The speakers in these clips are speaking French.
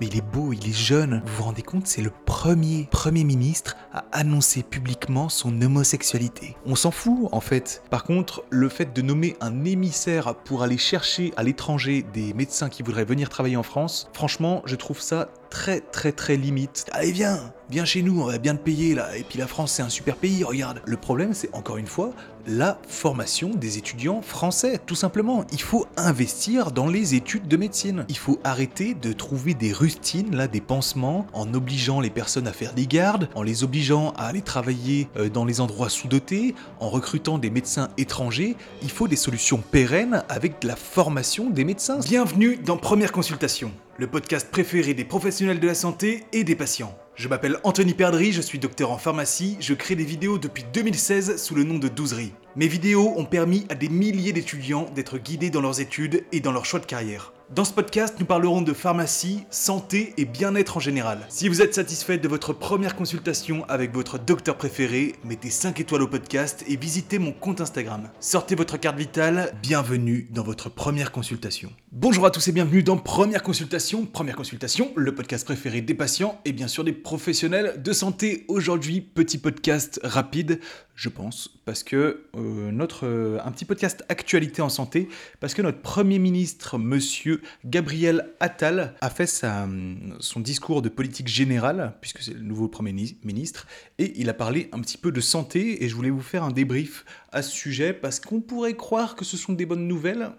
Mais il est beau, il est jeune. Vous vous rendez compte, c'est le premier Premier ministre à annoncer publiquement son homosexualité. On s'en fout en fait. Par contre, le fait de nommer un émissaire pour aller chercher à l'étranger des médecins qui voudraient venir travailler en France, franchement, je trouve ça très très très limite. Allez viens, viens chez nous, on va bien te payer là. Et puis la France c'est un super pays, regarde. Le problème c'est encore une fois la formation des étudiants français, tout simplement. Il faut investir dans les études de médecine. Il faut arrêter de trouver des rustines, là, des pansements, en obligeant les personnes à faire des gardes, en les obligeant à aller travailler euh, dans les endroits sous-dotés, en recrutant des médecins étrangers. Il faut des solutions pérennes avec la formation des médecins. Bienvenue dans Première Consultation le podcast préféré des professionnels de la santé et des patients. Je m'appelle Anthony Perdry, je suis docteur en pharmacie, je crée des vidéos depuis 2016 sous le nom de Douzerie. Mes vidéos ont permis à des milliers d'étudiants d'être guidés dans leurs études et dans leur choix de carrière. Dans ce podcast, nous parlerons de pharmacie, santé et bien-être en général. Si vous êtes satisfait de votre première consultation avec votre docteur préféré, mettez 5 étoiles au podcast et visitez mon compte Instagram. Sortez votre carte vitale, bienvenue dans votre première consultation. Bonjour à tous et bienvenue dans Première Consultation. Première Consultation, le podcast préféré des patients et bien sûr des professionnels de santé. Aujourd'hui, petit podcast rapide je pense, parce que euh, notre euh, un petit podcast actualité en santé, parce que notre premier ministre, Monsieur Gabriel Attal, a fait son discours de politique générale, puisque c'est le nouveau premier ministre, et il a parlé un petit peu de santé, et je voulais vous faire un débrief à ce sujet, parce qu'on pourrait croire que ce sont des bonnes nouvelles.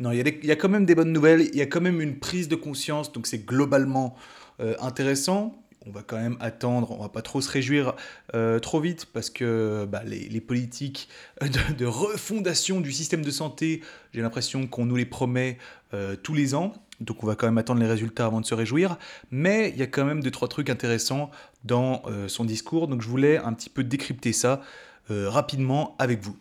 non, il y, a quand même des bonnes nouvelles, il y a quand même une prise de conscience, donc c'est globalement euh, intéressant on va quand même attendre, on va pas trop se réjouir euh, trop vite parce que bah, les, politiques de, refondation du système de santé, j'ai l'impression qu'on nous les promet euh, tous les ans. Donc on va quand même attendre les résultats avant de se réjouir. Mais il y a quand même deux, trois trucs intéressants dans euh, son discours. Donc je voulais un petit peu décrypter ça rapidement avec vous.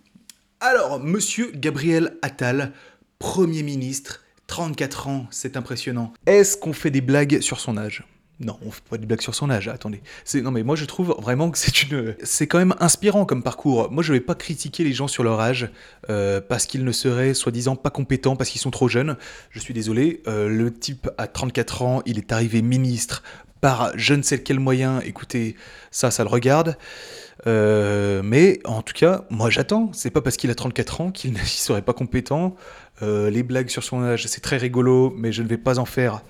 Alors, monsieur Gabriel Attal, Premier ministre, 34 ans, c'est impressionnant. Est-ce qu'on fait des blagues sur son âge? Non, on fait pas des blagues sur son âge, attendez. Non mais moi je trouve vraiment que c'est une... C'est quand même inspirant comme parcours. Moi je vais pas critiquer les gens sur leur âge euh, parce qu'ils ne seraient soi-disant pas compétents parce qu'ils sont trop jeunes. Je suis désolé, euh, le type a 34 ans, il est arrivé ministre par je ne sais quel moyen, écoutez, ça, ça le regarde. Euh, mais en tout cas, moi j'attends. C'est pas parce qu'il a 34 ans qu'il ne serait pas compétent. les blagues sur son âge, c'est très rigolo, mais je ne vais pas en faire.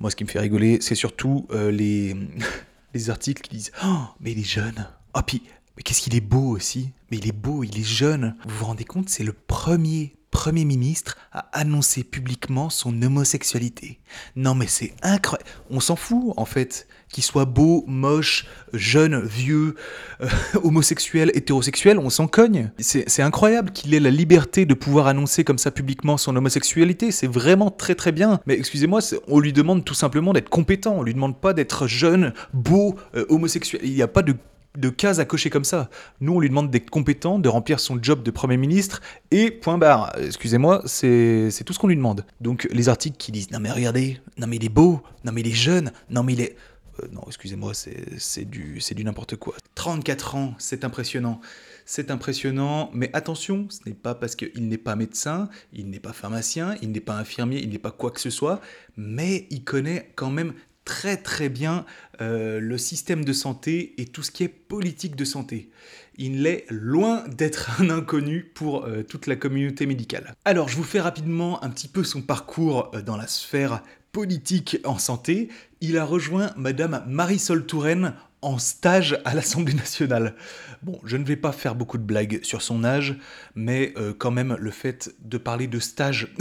Moi, ce qui me fait rigoler, c'est surtout euh, les, les articles qui disent Oh, mais il est jeune. Oh, puis, mais qu'est-ce qu'il est beau aussi. Mais il est beau, il est jeune. Vous vous rendez compte, c'est le premier Premier ministre a annoncé publiquement son homosexualité. Non mais c'est incroyable. On s'en fout en fait. Qu'il soit beau, moche, jeune, vieux, euh, homosexuel, hétérosexuel, on s'en cogne. C'est incroyable qu'il ait la liberté de pouvoir annoncer comme ça publiquement son homosexualité. C'est vraiment très très bien. Mais excusez-moi, on lui demande tout simplement d'être compétent. On lui demande pas d'être jeune, beau, euh, homosexuel. Il n'y a pas de de cases à cocher comme ça. Nous, on lui demande d'être compétent, de remplir son job de Premier ministre, et point barre. Excusez-moi, c'est tout ce qu'on lui demande. Donc les articles qui disent Non mais regardez, non mais il est beau, non mais il est jeune, non mais il est... Euh, non, excusez-moi, c'est du, n'importe quoi. 34 ans, c'est impressionnant. C'est impressionnant, mais attention, ce n'est pas parce qu'il n'est pas médecin, il n'est pas pharmacien, il n'est pas infirmier, il n'est pas quoi que ce soit, mais il connaît quand même très très bien euh, le système de santé et tout ce qui est politique de santé. Il est loin d'être un inconnu pour euh, toute la communauté médicale. Alors je vous fais rapidement un petit peu son parcours dans la sphère politique en santé. Il a rejoint Madame Marisol Touraine en stage à l'Assemblée nationale. Bon, je ne vais pas faire beaucoup de blagues sur son âge, mais euh, quand même le fait de parler de stage,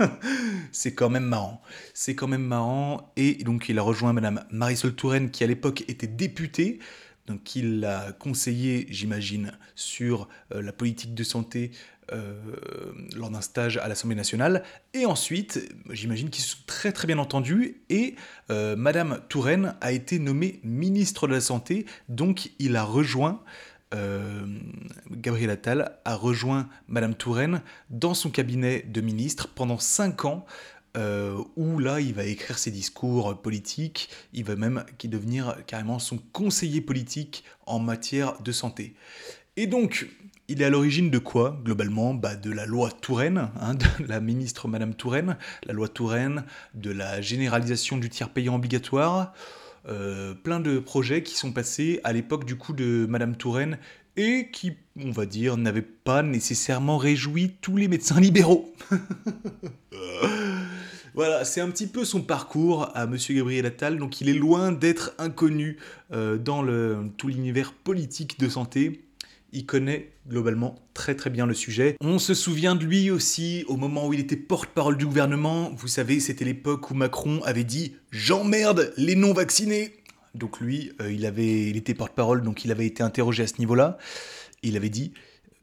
c'est quand même marrant. C'est quand même marrant. Et donc il a rejoint Madame Marisol Touraine, qui à l'époque était députée. Donc il l'a conseillé, j'imagine, sur euh, la politique de santé euh, lors d'un stage à l'Assemblée nationale. Et ensuite, j'imagine qu'ils se sont très très bien entendus. Et euh, Madame Touraine a été nommée ministre de la Santé. Donc il a rejoint, Gabriel Attal a rejoint Madame Touraine dans son cabinet de ministre pendant cinq ans. Où là, il va écrire ses discours politiques, il va même devenir carrément son conseiller politique en matière de santé. Et donc, il est à l'origine de quoi, globalement? Bah, De la loi Touraine, hein, de la ministre Madame Touraine, la loi Touraine, de la généralisation du tiers payant obligatoire, euh, plein de projets qui sont passés à l'époque du coup de Madame Touraine et qui, on va dire, n'avaient pas nécessairement réjoui tous les médecins libéraux. voilà, c'est un petit peu son parcours à Monsieur Gabriel Attal, donc il est loin d'être inconnu euh, dans tout l'univers politique de santé il connaît globalement très très bien le sujet. On se souvient de lui aussi au moment où il était porte-parole du gouvernement. Vous savez, c'était l'époque où Macron avait dit J'emmerde les non-vaccinés. Donc lui, euh, il était porte-parole, donc il avait été interrogé à ce niveau-là. Il avait dit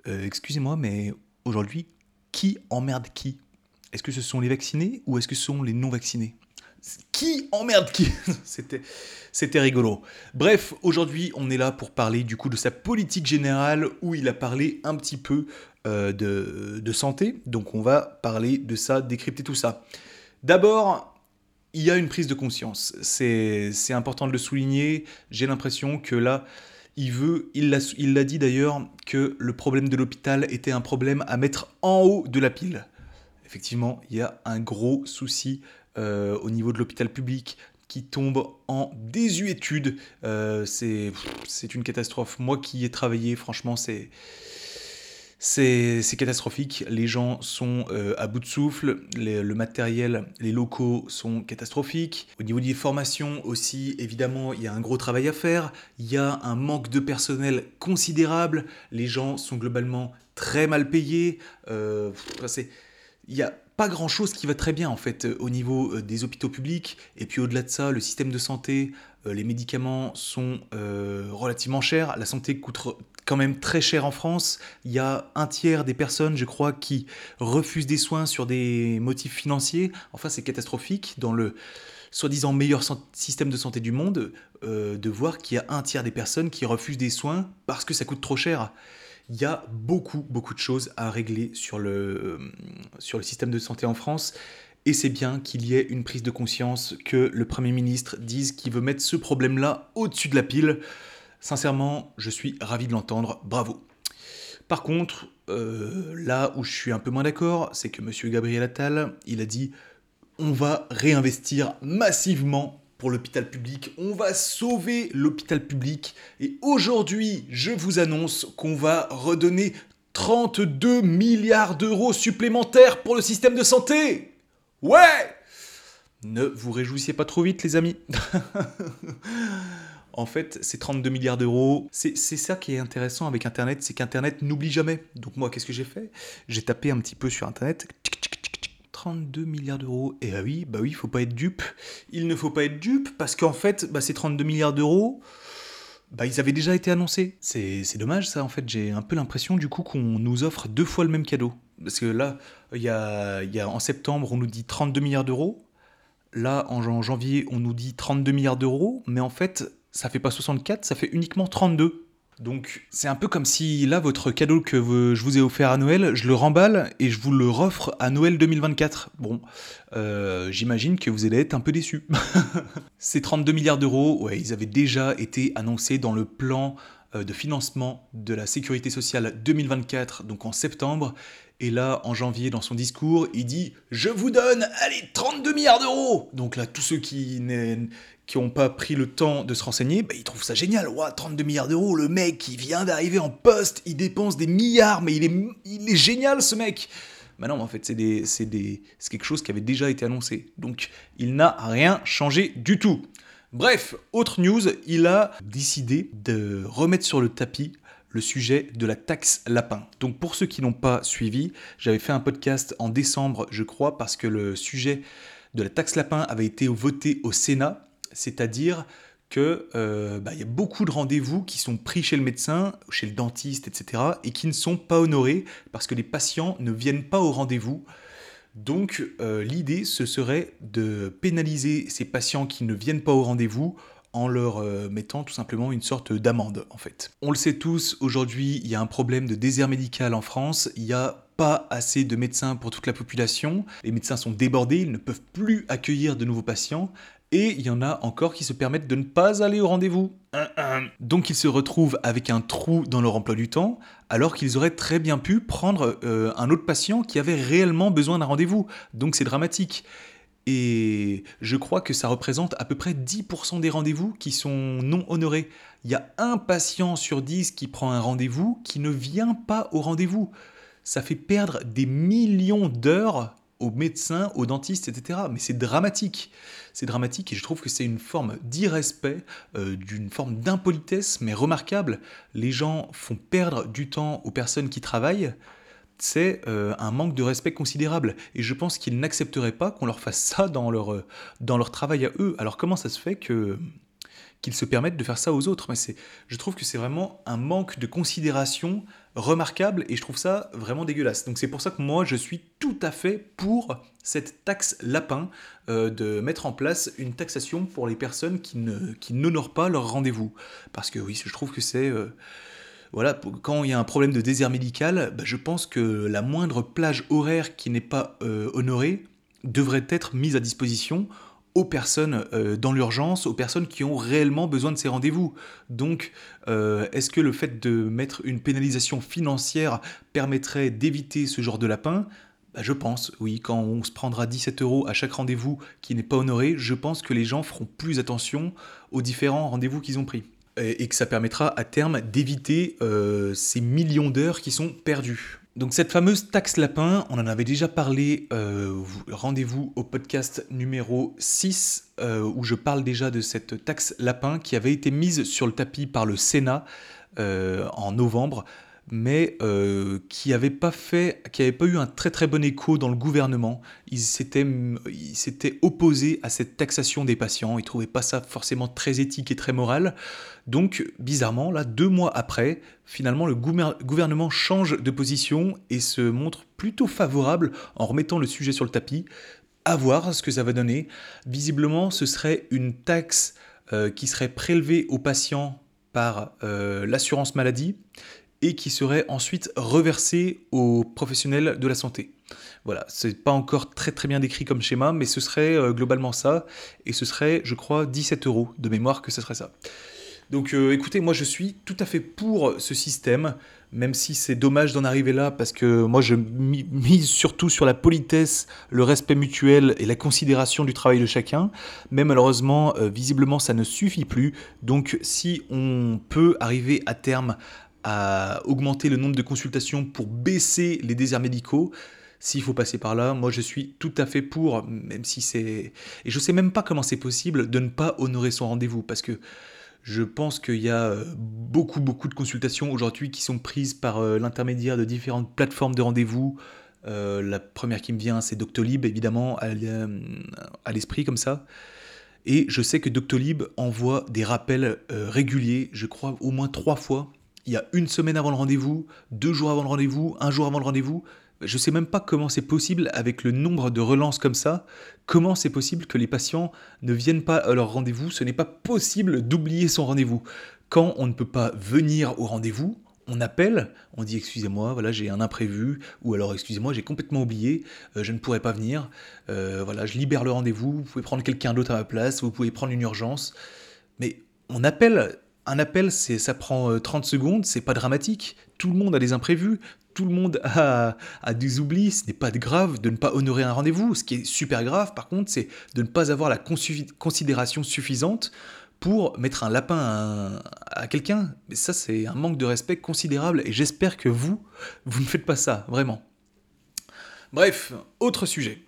euh, Excusez-moi, mais aujourd'hui, qui emmerde qui? Est-ce que ce sont les vaccinés ou est-ce que ce sont les non-vaccinés? Qui emmerde qui C'était rigolo. Bref, aujourd'hui, on est là pour parler du coup de sa politique générale où il a parlé un petit peu euh, de, de, santé. Donc on va parler de ça, décrypter tout ça. D'abord, il y a une prise de conscience. C'est important de le souligner. J'ai l'impression que là, il veut, il l'a dit d'ailleurs, que le problème de l'hôpital était un problème à mettre en haut de la pile. Effectivement, il y a un gros souci euh, au niveau de l'hôpital public qui tombe en désuétude. Euh, c'est une catastrophe. Moi qui ai travaillé, franchement, c'est... C'est catastrophique, les gens sont euh, à bout de souffle, le matériel, les locaux sont catastrophiques. Au niveau des formations aussi, évidemment, il y a un gros travail à faire, il y a un manque de personnel considérable, les gens sont globalement très mal payés, euh, il y a pas grand chose qui va très bien en fait euh, au niveau euh, des hôpitaux publics. Et puis au-delà de ça le système de santé euh, les médicaments sont relativement chers. La santé coûte quand même très cher en France. Il y a un tiers des personnes je crois qui refusent des soins sur des motifs financiers. Enfin c'est catastrophique dans le soi-disant meilleur système de santé du monde de voir qu'il y a un tiers des personnes qui refusent des soins parce que ça coûte trop cher il y a beaucoup, beaucoup de choses à régler sur le, euh, sur le système de santé en France. Et c'est bien qu'il y ait une prise de conscience, que le Premier ministre dise qu'il veut mettre ce problème-là au-dessus de la pile. Sincèrement, je suis ravi de l'entendre. Bravo. Par contre, euh, là où je suis un peu moins d'accord, c'est que M. Gabriel Attal, il a dit on va réinvestir massivement l'hôpital public. On va sauver l'hôpital public. Et aujourd'hui, je vous annonce qu'on va redonner 32 milliards d'euros supplémentaires pour le système de santé. Ouais Ne vous réjouissez pas trop vite, les amis. en fait, ces 32 milliards d'euros, c'est ça qui est intéressant avec Internet, c'est qu'Internet n'oublie jamais. Donc moi, qu'est-ce que j'ai fait? J'ai tapé un petit peu sur Internet. 32 milliards d'euros. Et ah oui, bah oui, il faut pas être dupe. Il ne faut pas être dupe parce qu'en fait, bah, ces 32 milliards d'euros, bah, ils avaient déjà été annoncés. C'est dommage ça, en fait. J'ai un peu l'impression du coup qu'on nous offre deux fois le même cadeau. Parce que là, en septembre, on nous dit 32 milliards d'euros. Là, en janvier, on nous dit 32 milliards d'euros. Mais en fait, ça fait pas 64, ça fait uniquement 32. Donc c'est un peu comme si là, votre cadeau que je vous ai offert à Noël, je le remballe et je vous le offre à Noël 2024. Bon, euh, j'imagine que vous allez être un peu déçus. Ces 32 milliards d'euros, ouais, ils avaient déjà été annoncés dans le plan de financement de la sécurité sociale 2024, donc en septembre. Et là, en janvier, dans son discours, il dit Je vous donne, allez, 32 milliards d'euros Donc là, tous ceux qui qui n'ont pas pris le temps de se renseigner, bah, ils trouvent ça génial. Ouah, 32 milliards d'euros, le mec qui vient d'arriver en poste, il dépense des milliards, mais il est, il est génial ce mec. Bah non, en fait, c'est des, des, quelque chose qui avait déjà été annoncé. Donc, il n'a rien changé du tout. Bref, autre news, il a décidé de remettre sur le tapis le sujet de la taxe lapin. Donc pour ceux qui n'ont pas suivi, j'avais fait un podcast en décembre, je crois, parce que le sujet de la taxe lapin avait été voté au Sénat c'est-à-dire que euh, bah, y a beaucoup de rendez-vous qui sont pris chez le médecin, chez le dentiste, etc., et qui ne sont pas honorés parce que les patients ne viennent pas au rendez-vous. Donc euh, l'idée, ce serait de pénaliser ces patients qui ne viennent pas au rendez-vous en leur euh, mettant tout simplement une sorte d'amende en fait. On le sait tous, aujourd'hui il y a un problème de désert médical en France, il n'y a pas assez de médecins pour toute la population, les médecins sont débordés, ils ne peuvent plus accueillir de nouveaux patients, Et il y en a encore qui se permettent de ne pas aller au rendez-vous. Donc ils se retrouvent avec un trou dans leur emploi du temps, alors qu'ils auraient très bien pu prendre euh, un autre patient qui avait réellement besoin d'un rendez-vous. Donc c'est dramatique. Et je crois que ça représente à peu près 10% des rendez-vous qui sont non honorés. Il y a un patient sur 10 qui prend un rendez-vous qui ne vient pas au rendez-vous. Ça fait perdre des millions d'heures aux médecins, aux dentistes, etc. Mais c'est dramatique. C'est dramatique et je trouve que c'est une forme d'irrespect, euh, d'une forme d'impolitesse, mais remarquable. Les gens font perdre du temps aux personnes qui travaillent c'est euh, un manque de respect considérable. Et je pense qu'ils n'accepteraient pas qu'on leur fasse ça dans leur, euh, dans leur travail à eux. Alors comment ça se fait que qu'ils se permettent de faire ça aux autres Mais c'est, je trouve que c'est vraiment un manque de considération remarquable et je trouve ça vraiment dégueulasse. Donc c'est pour ça que moi je suis tout à fait pour cette taxe lapin, euh, de mettre en place une taxation pour les personnes qui, ne, qui n'honorent pas leur rendez-vous. Parce que oui, je trouve que c'est voilà, quand il y a un problème de désert médical, bah, je pense que la moindre plage horaire qui n'est pas euh, honorée devrait être mise à disposition aux personnes euh, dans l'urgence, aux personnes qui ont réellement besoin de ces rendez-vous. Donc, euh, est-ce que le fait de mettre une pénalisation financière permettrait d'éviter ce genre de lapin? Bah, Je pense, oui, quand on se prendra 17 euros à chaque rendez-vous qui n'est pas honoré, je pense que les gens feront plus attention aux différents rendez-vous qu'ils ont pris et que ça permettra à terme d'éviter euh, ces millions d'heures qui sont perdues. Donc cette fameuse taxe lapin, on en avait déjà parlé, euh, rendez-vous au podcast numéro 6, euh, où je parle déjà de cette taxe lapin qui avait été mise sur le tapis par le Sénat en novembre mais euh, qui n'avait pas fait, qui avait pas eu un très très bon écho dans le gouvernement. Ils s'étaient, opposés à cette taxation des patients. Ils trouvaient pas ça forcément très éthique et très moral. Donc, bizarrement, là, deux mois après, finalement, le gouvernement change de position et se montre plutôt favorable en remettant le sujet sur le tapis. À voir ce que ça va donner. Visiblement, ce serait une taxe euh, qui serait prélevée aux patients par euh, l'assurance maladie et qui serait ensuite reversé aux professionnels de la santé. Voilà, c'est pas encore très très bien décrit comme schéma, mais ce serait euh, globalement ça, et ce serait, je crois, 17 euros de mémoire que ce serait ça. Donc euh, écoutez, moi je suis tout à fait pour ce système, même si c'est dommage d'en arriver là, parce que moi je mise surtout sur la politesse, le respect mutuel et la considération du travail de chacun, mais malheureusement, euh, visiblement ça ne suffit plus, donc si on peut arriver à terme à augmenter le nombre de consultations pour baisser les déserts médicaux. S'il faut passer par là, moi je suis tout à fait pour, même si c'est... Et je sais même pas comment c'est possible de ne pas honorer son rendez-vous, parce que je pense qu'il y a euh, beaucoup, beaucoup de consultations aujourd'hui qui sont prises par euh, l'intermédiaire de différentes plateformes de rendez-vous. Euh, la première qui me vient, c'est Doctolib, évidemment, à l'esprit comme ça. Et je sais que Doctolib envoie des rappels réguliers, je crois au moins trois fois, il y a une semaine avant le rendez-vous, deux jours avant le rendez-vous, un jour avant le rendez-vous. Je ne sais même pas comment c'est possible avec le nombre de relances comme ça. Comment c'est possible que les patients ne viennent pas à leur rendez-vous? Ce n'est pas possible d'oublier son rendez-vous. Quand on ne peut pas venir au rendez-vous, on appelle, on dit excusez-moi, voilà j'ai un imprévu, ou alors excusez-moi j'ai complètement oublié, euh, je ne pourrais pas venir, euh, voilà je libère le rendez-vous, vous pouvez prendre quelqu'un d'autre à ma place, vous pouvez prendre une urgence, mais on appelle un appel, c'est, ça prend 30 euh, secondes, c'est pas dramatique. Tout le monde a des imprévus, tout le monde a, des oublis, ce n'est pas grave de ne pas honorer un rendez-vous. Ce qui est super grave, par contre, c'est de ne pas avoir la considération suffisante pour mettre un lapin à, quelqu'un. Mais ça, c'est un manque de respect considérable et j'espère que vous, vous ne faites pas ça, vraiment. Bref, autre sujet.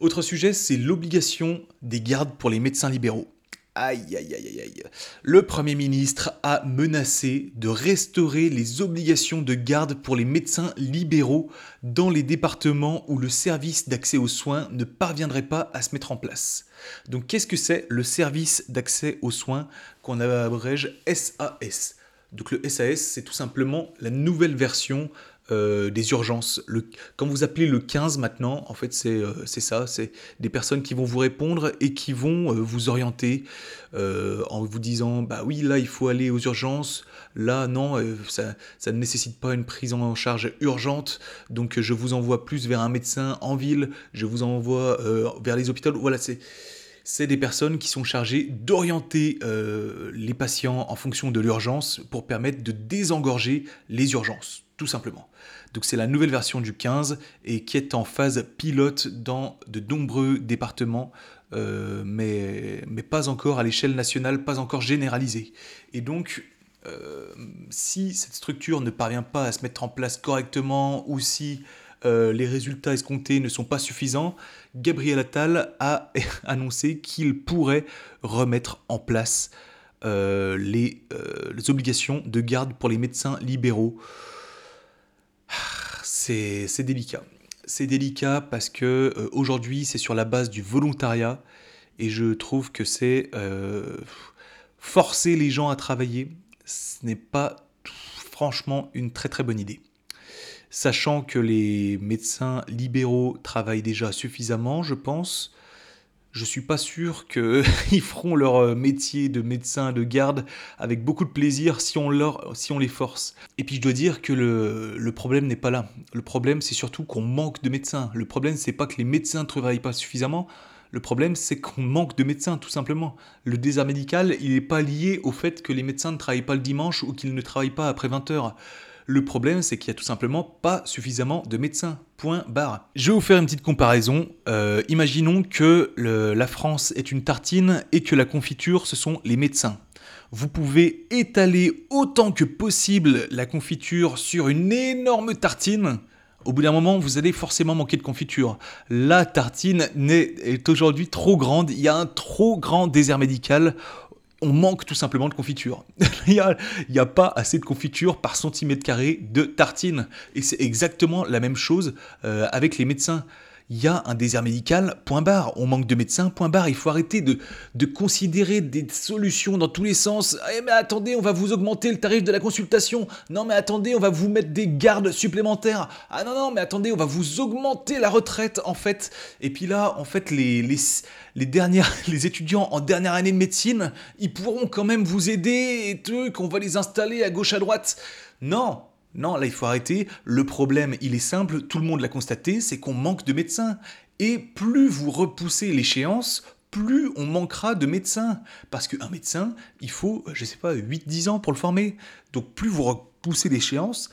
Autre sujet, c'est l'obligation des gardes pour les médecins libéraux. Aïe, aïe, aïe, aïe. Le Premier ministre a menacé de restaurer les obligations de garde pour les médecins libéraux dans les départements où le service d'accès aux soins ne parviendrait pas à se mettre en place. Donc qu'est-ce que c'est le service d'accès aux soins qu'on abrège SAS donc le SAS, c'est tout simplement la nouvelle version euh, des urgences. Quand vous appelez le 15 maintenant, en fait, c'est euh, ça, c'est des personnes qui vont vous répondre et qui vont euh, vous orienter en vous disant, bah oui, là, il faut aller aux urgences, là, non, ça, ne nécessite pas une prise en charge urgente, donc je vous envoie plus vers un médecin en ville, je vous envoie vers les hôpitaux. Voilà, c'est c'est des personnes qui sont chargées d'orienter les patients en fonction de l'urgence pour permettre de désengorger les urgences, tout simplement. Donc c'est la nouvelle version du 15 et qui est en phase pilote dans de nombreux départements, euh, mais, mais pas encore à l'échelle nationale, pas encore généralisée. Et donc euh, si cette structure ne parvient pas à se mettre en place correctement ou si euh, les résultats escomptés ne sont pas suffisants, Gabriel Attal a annoncé qu'il pourrait remettre en place les, obligations de garde pour les médecins libéraux. C'est délicat. C'est délicat parce que aujourd'hui c'est sur la base du volontariat et je trouve que c'est forcer les gens à travailler ce n'est pas franchement une très très bonne idée. Sachant que les médecins libéraux travaillent déjà suffisamment, je pense, je suis pas sûr qu'ils feront leur euh, métier de médecin de garde avec beaucoup de plaisir si on, leur, si on les force. Et puis je dois dire que le, problème n'est pas là. Le problème c'est surtout qu'on manque de médecins. Le problème c'est pas que les médecins ne travaillent pas suffisamment. Le problème, c'est qu'on manque de médecins, tout simplement. Le désert médical, il n'est pas lié au fait que les médecins ne travaillent pas le dimanche ou qu'ils ne travaillent pas après 20 heures. Le problème, c'est qu'il n'y a tout simplement pas suffisamment de médecins. Point barre. Je vais vous faire une petite comparaison. Euh, imaginons que la France est une tartine et que la confiture, ce sont les médecins. Vous pouvez étaler autant que possible la confiture sur une énorme tartine au bout d'un moment, vous allez forcément manquer de confiture. La tartine est aujourd'hui trop grande, il y a un trop grand désert médical on manque tout simplement de confiture. il n'y a, pas assez de confiture par centimètre carré de tartine. Et c'est exactement la même chose euh, avec les médecins il y a un désert médical, point barre. On manque de médecins, point barre. Il faut arrêter de, considérer des solutions dans tous les sens. Eh mais attendez, on va vous augmenter le tarif de la consultation. Non mais attendez, on va vous mettre des gardes supplémentaires. Ah non non, mais attendez, on va vous augmenter la retraite en fait. Et puis là, en fait, les, les, les, dernières, les étudiants en dernière année de médecine, ils pourront quand même vous aider et tout, qu'on va les installer à gauche à droite. Non, non, là, il faut arrêter. Le problème, il est simple, tout le monde l'a constaté, c'est qu'on manque de médecins. Et plus vous repoussez l'échéance, plus on manquera de médecins. Parce qu'un médecin, il faut, je sais pas, 8-10 ans pour le former. Donc plus vous repoussez l'échéance,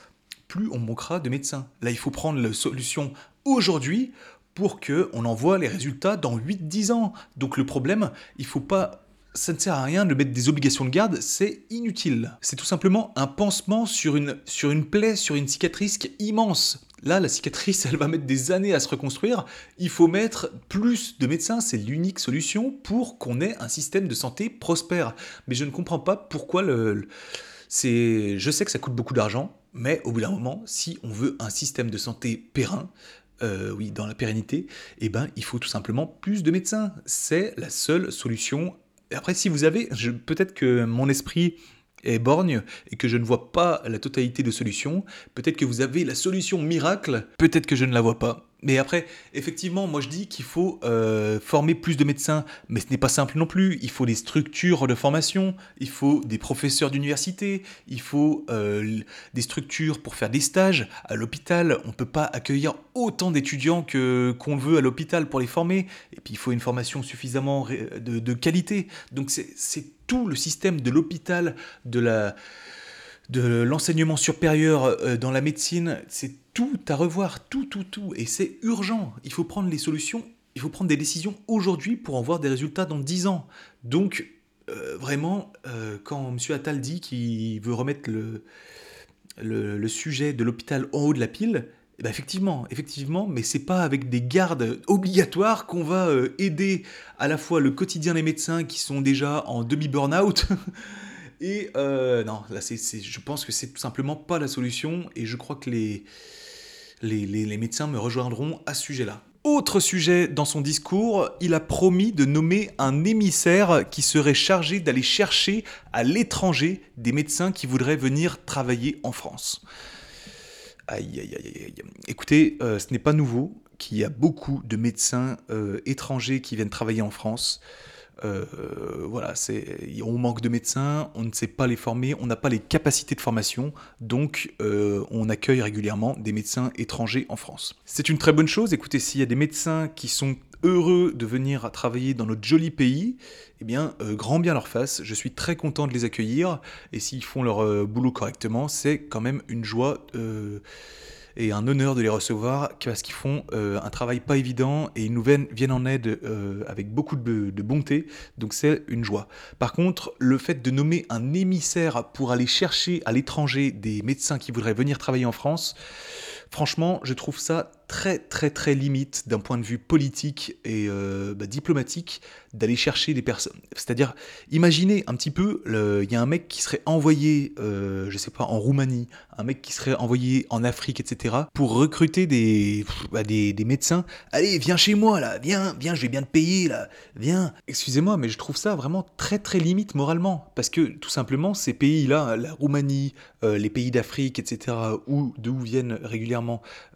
plus on manquera de médecins. Là, il faut prendre la solution aujourd'hui pour qu'on envoie les résultats dans 8-10 ans. Donc le problème, il faut pas ça ne sert à rien de mettre des obligations de garde, c'est inutile. C'est tout simplement un pansement sur une, sur une plaie, sur une cicatrice immense. Là, la cicatrice, elle va mettre des années à se reconstruire. Il faut mettre plus de médecins, c'est l'unique solution pour qu'on ait un système de santé prospère. Mais je ne comprends pas pourquoi le... c'est, je sais que ça coûte beaucoup d'argent, mais au bout d'un moment, si on veut un système de santé périn, euh, oui, dans la pérennité, eh ben, il faut tout simplement plus de médecins. C'est la seule solution après, si vous avez, peut-être que mon esprit est borgne et que je ne vois pas la totalité de solutions, peut-être que vous avez la solution miracle, peut-être que je ne la vois pas. Mais après, effectivement, moi je dis qu'il faut euh, former plus de médecins, mais ce n'est pas simple non plus. Il faut des structures de formation, il faut des professeurs d'université, il faut euh, des structures pour faire des stages. À l'hôpital, on ne peut pas accueillir autant d'étudiants que qu'on veut à l'hôpital pour les former. Et puis il faut une formation suffisamment de, de qualité. Donc c'est tout le système de l'hôpital, de la de l'enseignement supérieur euh, dans la médecine, c'est tout à revoir, tout, tout, tout. Et c'est urgent. Il faut prendre les solutions, il faut prendre des décisions aujourd'hui pour en voir des résultats dans 10 ans. Donc, euh, vraiment, euh, quand M. Attal dit qu'il veut remettre le, le, sujet de l'hôpital en haut de la pile, eh ben effectivement, effectivement, mais c'est pas avec des gardes obligatoires qu'on va aider à la fois le quotidien des médecins qui sont déjà en demi-burnout Et euh, non, là, je pense que c'est tout simplement pas la solution, et je crois que les, les, les, médecins me rejoindront à ce sujet-là. Autre sujet dans son discours, il a promis de nommer un émissaire qui serait chargé d'aller chercher à l'étranger des médecins qui voudraient venir travailler en France. Aïe, aïe, aïe, aïe. Écoutez, euh, ce n'est pas nouveau qu'il y a beaucoup de médecins euh, étrangers qui viennent travailler en France. Euh, voilà, on manque de médecins, on ne sait pas les former, on n'a pas les capacités de formation, donc euh, on accueille régulièrement des médecins étrangers en France. C'est une très bonne chose. Écoutez, s'il y a des médecins qui sont heureux de venir travailler dans notre joli pays, eh bien, euh, grand bien leur face. Je suis très content de les accueillir. Et s'ils font leur boulot correctement, c'est quand même une joie et un honneur de les recevoir parce qu'ils font euh, un travail pas évident et ils nous viennent, en aide euh, avec beaucoup de, de bonté, donc c'est une joie. Par contre, le fait de nommer un émissaire pour aller chercher à l'étranger des médecins qui voudraient venir travailler en France, franchement, je trouve ça très très très limite d'un point de vue politique et euh, bah, diplomatique d'aller chercher des personnes. C'est-à-dire, imaginez un petit peu, il y a un mec qui serait envoyé, euh, je sais pas, en Roumanie, un mec qui serait envoyé en Afrique, etc., pour recruter des, bah, des, des, médecins. Allez, viens chez moi là, viens, viens, je vais bien te payer là, viens. Excusez-moi, mais je trouve ça vraiment très très limite moralement, parce que tout simplement ces pays-là, la Roumanie, euh, les pays d'Afrique, etc., où d'où viennent régulièrement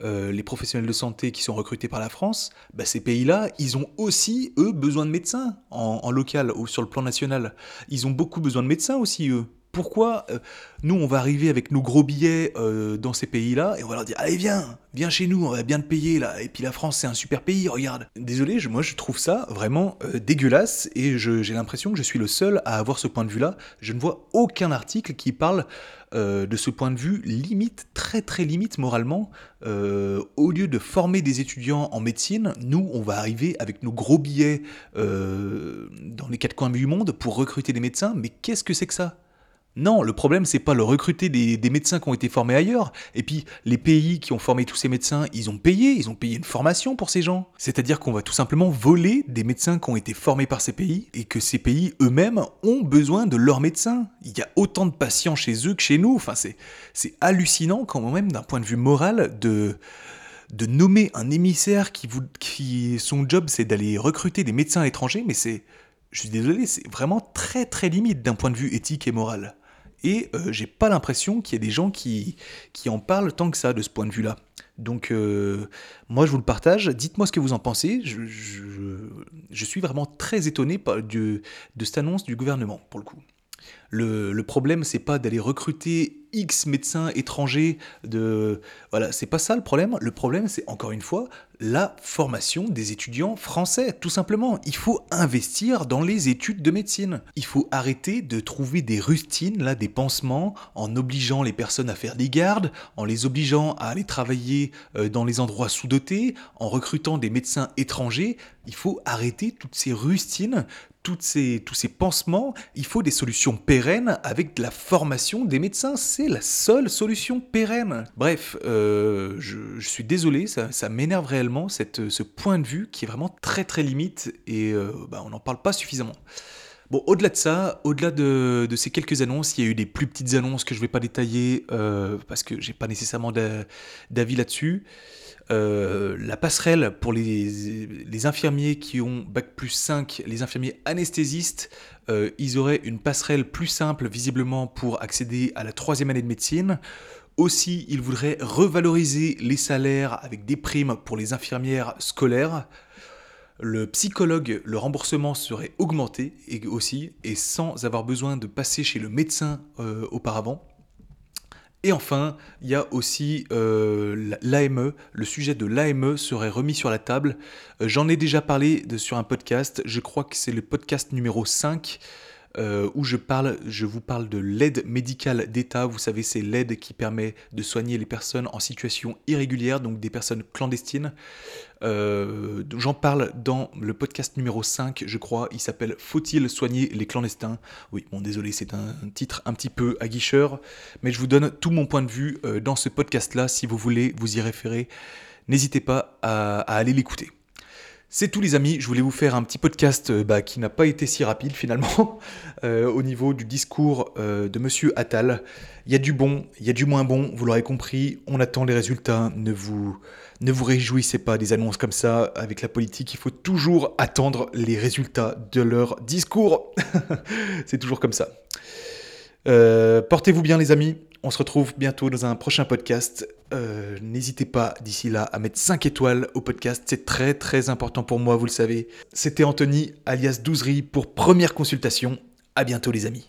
euh, les professionnels de santé qui sont recrutés par la France, bah, ces pays-là, ils ont aussi, eux, besoin de médecins en, local ou sur le plan national. Ils ont beaucoup besoin de médecins aussi, eux. Pourquoi euh, nous, on va arriver avec nos gros billets euh, dans ces pays-là et on va leur dire Allez, viens, viens chez nous, on va bien te payer là. Et puis la France, c'est un super pays, regarde. Désolé, moi je trouve ça vraiment euh, dégueulasse et j'ai l'impression que je suis le seul à avoir ce point de vue-là. Je ne vois aucun article qui parle de ce point de vue limite, très très limite moralement. au lieu de former des étudiants en médecine, nous, on va arriver avec nos gros billets dans les quatre coins du monde pour recruter des médecins. Mais qu'est-ce que c'est que ça? Non, le problème, c'est pas le recruter des, médecins qui ont été formés ailleurs. Et puis, les pays qui ont formé tous ces médecins, ils ont payé, ils ont payé une formation pour ces gens. C'est-à-dire qu'on va tout simplement voler des médecins qui ont été formés par ces pays et que ces pays eux-mêmes ont besoin de leurs médecins. Il y a autant de patients chez eux que chez nous. Enfin, c'est, hallucinant quand même d'un point de vue moral de nommer un émissaire qui, qui son job c'est d'aller recruter des médecins étrangers, mais c'est, je suis désolé, c'est vraiment très très limite d'un point de vue éthique et moral. Et euh, j'ai pas l'impression qu'il y ait des gens qui, qui en parlent tant que ça de ce point de vue-là. Donc euh, moi je vous le partage, dites-moi ce que vous en pensez, je, je, suis vraiment très étonné de, de cette annonce du gouvernement pour le coup. Le, le problème, c'est pas d'aller recruter X médecins étrangers de voilà, c'est pas ça le problème. Le problème, c'est encore une fois la formation des étudiants français, tout simplement. Il faut investir dans les études de médecine. Il faut arrêter de trouver des rustines là, des pansements en obligeant les personnes à faire des gardes, en les obligeant à aller travailler euh, dans les endroits sous-dotés, en recrutant des médecins étrangers. Il faut arrêter toutes ces rustines toutes ces, tous ces pansements, il faut des solutions pérennes avec de la formation des médecins. C'est la seule solution pérenne. Bref, euh, je, suis désolé, ça, m'énerve réellement, cette, ce point de vue qui est vraiment très très limite et euh, bah, on n'en parle pas suffisamment. Bon, au-delà de ça, au-delà de, ces quelques annonces, il y a eu des plus petites annonces que je ne vais pas détailler euh, parce que j'ai pas nécessairement d'avis là-dessus. Euh, la passerelle pour les, infirmiers qui ont Bac plus 5, les infirmiers anesthésistes, euh, ils auraient une passerelle plus simple visiblement pour accéder à la troisième année de médecine. Aussi, ils voudraient revaloriser les salaires avec des primes pour les infirmières scolaires. Le psychologue, le remboursement serait augmenté aussi, et sans avoir besoin de passer chez le médecin euh, auparavant. Et enfin, il y a aussi euh, l'AME. Le sujet de l'AME serait remis sur la table. Euh, j'en ai déjà parlé sur un podcast. Je crois que c'est le podcast numéro 5. Euh, où je, vous parle de l'aide médicale d'État. Vous savez, c'est l'aide qui permet de soigner les personnes en situation irrégulière, donc des personnes clandestines. Euh, j'en parle dans le podcast numéro 5, je crois. Il s'appelle Faut-il soigner les clandestins? Oui, bon, désolé, c'est un titre un petit peu aguicheur, mais je vous donne tout mon point de vue euh, dans ce podcast-là. Si vous voulez vous y référer, n'hésitez pas à aller l'écouter. C'est tout les amis, je voulais vous faire un petit podcast euh, bah, qui n'a pas été si rapide finalement euh, au niveau du discours euh, de Monsieur Attal. Il y a du bon, il y a du moins bon, vous l'aurez compris, on attend les résultats, ne vous, ne vous réjouissez pas des annonces comme ça avec la politique, il faut toujours attendre les résultats de leur discours. C'est toujours comme ça. Euh, portez-vous bien les amis, on se retrouve bientôt dans un prochain podcast. Euh, n'hésitez pas d'ici là à mettre 5 étoiles au podcast, c'est très très important pour moi, vous le savez. C'était Anthony alias Douzery pour première consultation. À bientôt les amis.